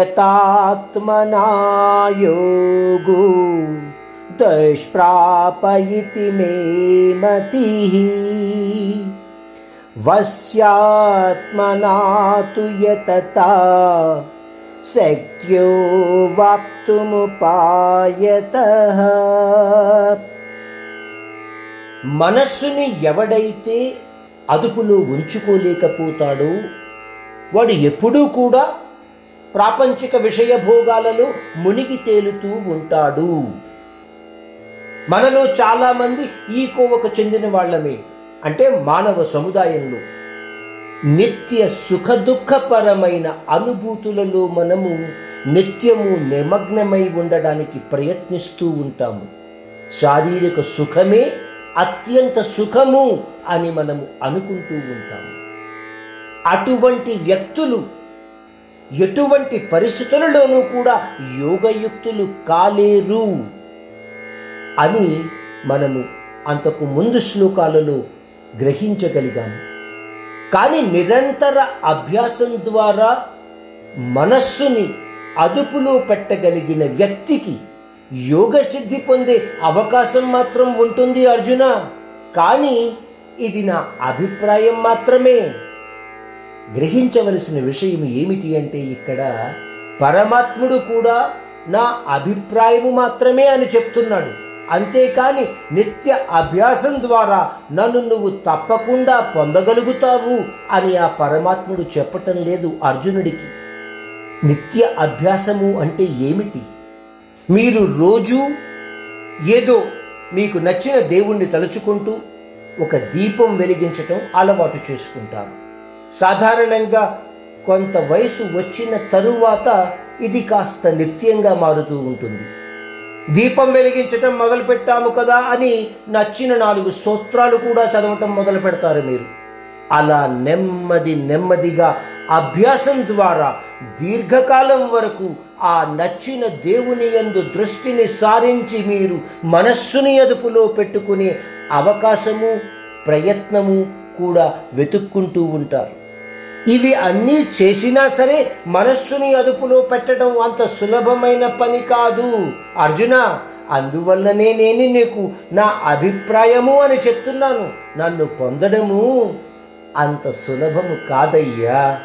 असंयतात्मना योगो दुष्प्रापयिति मे मतिः वस्यात्मना तु यतता शक्यो वाप्तुमुपायतः మనస్సుని ఎవడైతే అదుపులో ఉంచుకోలేకపోతాడో వాడు ఎప్పుడూ కూడా ప్రాపంచిక విషయ భోగాలలో మునిగి తేలుతూ ఉంటాడు. మనలో చాలామంది ఈ కోవకు చెందిన వాళ్ళమే. అంటే మానవ సముదాయంలో నిత్య సుఖ దుఃఖపరమైన అనుభూతులలో మనము నిత్యము నిమగ్నమై ఉండడానికి ప్రయత్నిస్తూ ఉంటాము. శారీరక సుఖమే అత్యంత సుఖము అని మనము అనుకుంటూ ఉంటాము. అటువంటి వ్యక్తులు ఎటువంటి పరిస్థితులలోనూ కూడా యోగయుక్తులు కాలేరు అని మనము అంతకు ముందు శ్లోకాలలో గ్రహించగలిగాము కానీ నిరంతర అభ్యాసం ద్వారా మనస్సుని అదుపులో పెట్టగలిగిన వ్యక్తికి యోగ సిద్ధి పొందే అవకాశం మాత్రం ఉంటుంది అర్జున. కానీ ఇది నా అభిప్రాయం మాత్రమే. గ్రహించవలసిన విషయం ఏమిటి అంటే ఇక్కడ పరమాత్ముడు కూడా నా అభిప్రాయము మాత్రమే అని చెప్తున్నాడు. అంతేకాని నిత్య అభ్యాసం ద్వారా నన్ను నువ్వు తప్పకుండా పొందగలుగుతావు అని ఆ పరమాత్ముడు చెప్పటం లేదు అర్జునుడికి. నిత్య అభ్యాసము అంటే ఏమిటి? మీరు రోజు ఏదో మీకు నచ్చిన దేవుణ్ణి తలుచుకుంటూ ఒక దీపం వెలిగించటం అలవాటు చేసుకుంటారు. సాధారణంగా కొంత వయసు వచ్చిన తరువాత ఇది కాస్త నిత్యంగా మారుతూ ఉంటుంది. దీపం వెలిగించటం మొదలు పెట్టాము కదా అని నచ్చిన నాలుగు స్తోత్రాలు కూడా చదవటం మొదలు పెడతారు మీరు. అలా నెమ్మది నెమ్మదిగా అభ్యాసం ద్వారా దీర్ఘకాలం వరకు ఆ నచ్చిన దేవుని యందు దృష్టిని సారించి మీరు మనస్సుని అదుపులో పెట్టుకునే అవకాశము ప్రయత్నము కూడా వెతుక్కుంటూ ఉంటారు. ఇవి అన్నీ చేసినా సరే మనస్సుని అదుపులో పెట్టడం అంత సులభమైన పని కాదు. అర్జున అందువల్లనే నేను నీకు నా అభిప్రాయము అని చెప్తున్నాను. నన్ను పొందడము అంత సులభము కాదయ్యా.